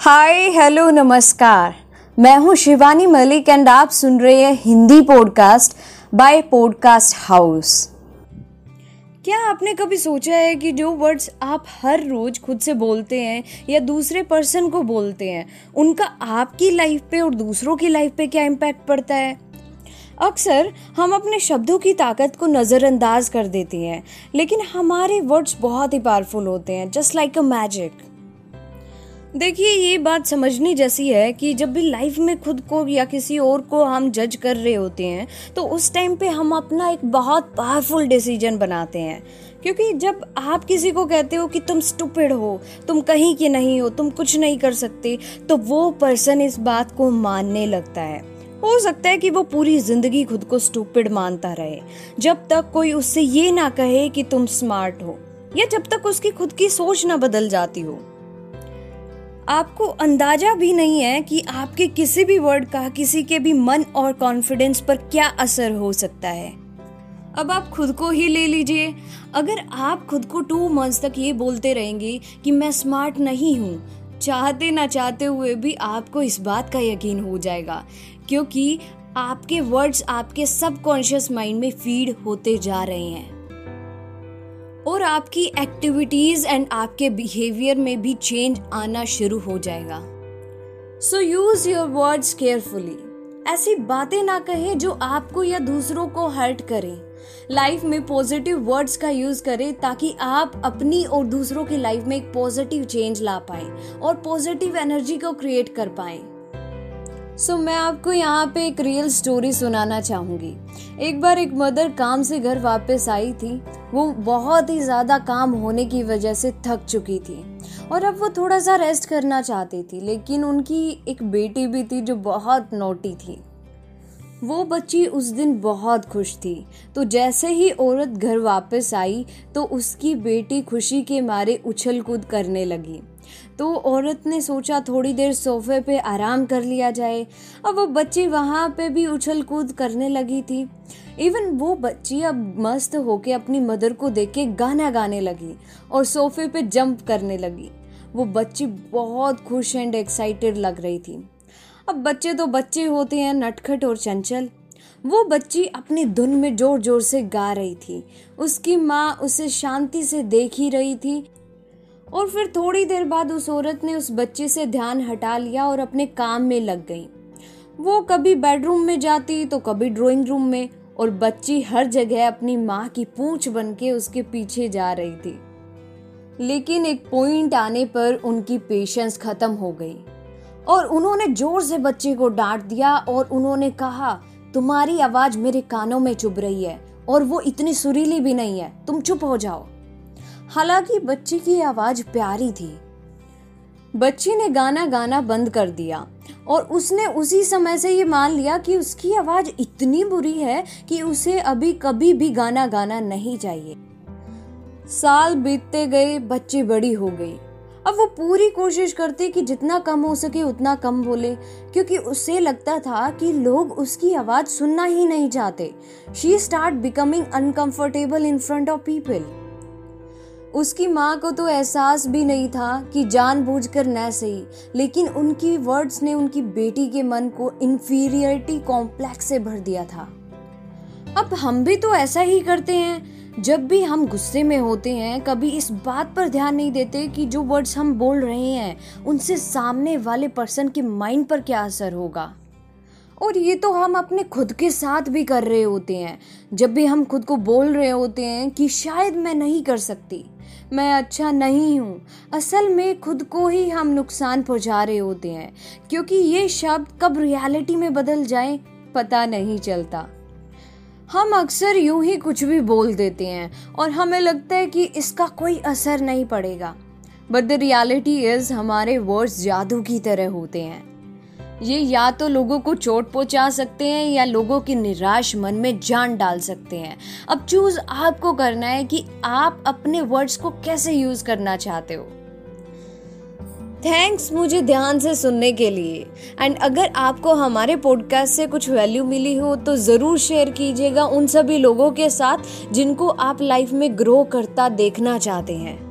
Hi hello नमस्कार। मैं हूँ शिवानी मलिक एंड आप सुन रहे हैं Hindi podcast by podcast house क्या आपने कभी सोचा है कि जो वर्ड्स आप हर रोज खुद से बोलते हैं या दूसरे पर्सन को बोलते हैं, उनका आपकी लाइफ पे और दूसरों की लाइफ पे क्या इम्पैक्ट पड़ता है? अक्सर हम अपने शब्दों की ताकत को नज़रअंदाज कर देते हैं, लेकिन हमारे वर्ड्स बहुत ही पावरफुल होते हैं जस्ट लाइक अ मैजिक देखिए, ये बात समझनी जैसी है कि जब भी लाइफ में खुद को या किसी और को हम जज कर रहे होते हैं तो उस टाइम पे हम अपना एक बहुत पावरफुल डिसीज़न बनाते हैं। क्योंकि जब आप किसी को कहते हो कि तुम स्टूपिड हो, तुम कहीं के नहीं हो, तुम कुछ नहीं कर सकते तो वो पर्सन इस बात को मानने लगता है। हो सकता है कि वो पूरी ज़िंदगी खुद को स्टूपिड मानता रहे, जब तक कोई उससे ये ना कहे कि तुम स्मार्ट हो, या जब तक उसकी खुद की सोच ना बदल जाती हो। आपको अंदाज़ा भी नहीं है कि आपके किसी भी वर्ड का, किसी के भी मन और कॉन्फिडेंस पर क्या असर हो सकता है। अब आप खुद को ही ले लीजिए। अगर आप खुद को टू मंथ्स तक ये बोलते रहेंगे कि मैं स्मार्ट नहीं हूँ, चाहते ना चाहते हुए भी आपको इस बात का यकीन हो जाएगा, क्योंकि आपके वर्ड्स आपके सबकॉन्शियस माइंड में फ़ीड होते जा रहे हैं। और आपकी एक्टिविटीज़ एंड आपके बिहेवियर में भी चेंज आना शुरू हो जाएगा। So use your words carefully ऐसी बातें ना कहें जो आपको या दूसरों को हर्ट करें। लाइफ में पॉजिटिव वर्ड्स का यूज़ करें ताकि आप अपनी और दूसरों की लाइफ में एक पॉजिटिव चेंज ला पाए और पॉजिटिव एनर्जी को क्रिएट कर पाए। सो so, मैं आपको यहाँ पे एक रियल स्टोरी सुनाना चाहूँगी। एक बार एक मदर काम से घर वापस आई थी। वो बहुत ही ज़्यादा काम होने की वजह से थक चुकी थी। और अब वो थोड़ा सा रेस्ट करना चाहती थी, लेकिन उनकी एक बेटी भी थी जो बहुत नोटी थी। वो बच्ची उस दिन बहुत खुश थी। तो जैसे ही औरत घर वापस आई तो उसकी बेटी खुशी के मारे उछल कूद करने लगी। तो औरत ने सोचा थोड़ी देर सोफे पे आराम कर लिया जाए। अब वो बच्ची वहाँ पे भी उछल कूद करने लगी थी। इवन वो बच्ची अब मस्त होके अपनी मदर को देख के गाना गाने लगी और सोफे पे जंप करने लगी। वो बच्ची बहुत खुश एंड एक्साइटेड लग रही थी। अब बच्चे तो बच्चे होते हैं, नटखट और चंचल। वो बच्ची अपनी धुन में ज़ोर ज़ोर से गा रही थी। उसकी माँ उसे शांति से देख ही रही थी। और फिर थोड़ी देर बाद उस औरत ने उस बच्चे से ध्यान हटा लिया और अपने काम में लग गई। वो कभी बेडरूम में जाती तो कभी ड्राइंग रूम में और बच्ची हर जगह अपनी माँ की पूंछ बन के उसके पीछे जा रही थी। लेकिन एक पॉइंट आने पर उनकी पेशेंस खत्म हो गई और उन्होंने ज़ोर से बच्चे को डांट दिया और उन्होंने कहा, तुम्हारी आवाज़ मेरे कानों में चुभ रही है और वो इतनी सुरीली भी नहीं है। तुम चुप हो जाओ। हालाँकि बच्ची की आवाज़ प्यारी थी। बच्ची ने गाना गाना बंद कर दिया और उसने उसी समय से ये मान लिया कि उसकी आवाज़ इतनी बुरी है कि उसे अभी कभी भी गाना गाना नहीं चाहिए। साल बीतते गए, बच्ची बड़ी हो गई। अब वो पूरी कोशिश करती कि जितना कम हो सके उतना कम बोले, क्योंकि उसे लगता था कि लोग उसकी आवाज़ सुनना ही नहीं चाहते। She start becoming uncomfortable in front of people उसकी माँ को तो एहसास भी नहीं था कि जानबूझकर न सही, लेकिन उनकी वर्ड्स ने उनकी बेटी के मन को इंफीरियरिटी कॉम्प्लेक्स से भर दिया था। अब हम भी तो ऐसा ही करते हैं। जब भी हम गुस्से में होते हैं, कभी इस बात पर ध्यान नहीं देते कि जो वर्ड्स हम बोल रहे हैं, उनसे सामने वाले पर्सन के माइंड पर क्या असर होगा। और ये तो हम अपने खुद के साथ भी कर रहे होते हैं। जब भी हम खुद को बोल रहे होते हैं कि शायद मैं नहीं कर सकती, मैं अच्छा नहीं हूँ, असल में खुद को ही हम नुकसान पहुँचा रहे होते हैं, क्योंकि ये शब्द कब रियलिटी में बदल जाए, पता नहीं चलता। हम अक्सर यूँ ही कुछ भी बोल देते हैं और हमें लगता है कि इसका कोई असर नहीं पड़ेगा। बट द रियलिटी इज़ हमारे वर्ड्स जादू की तरह होते हैं। ये या तो लोगों को चोट पहुँचा सकते हैं या लोगों की निराश मन में जान डाल सकते हैं। अब चूज़ आपको करना है कि आप अपने वर्ड्स को कैसे यूज़ करना चाहते हो। थैंक्स मुझे ध्यान से सुनने के लिए। एंड अगर आपको हमारे पॉडकास्ट से कुछ वैल्यू मिली हो तो ज़रूर शेयर कीजिएगा उन सभी लोगों के साथ जिनको आप लाइफ में ग्रो करता देखना चाहते हैं।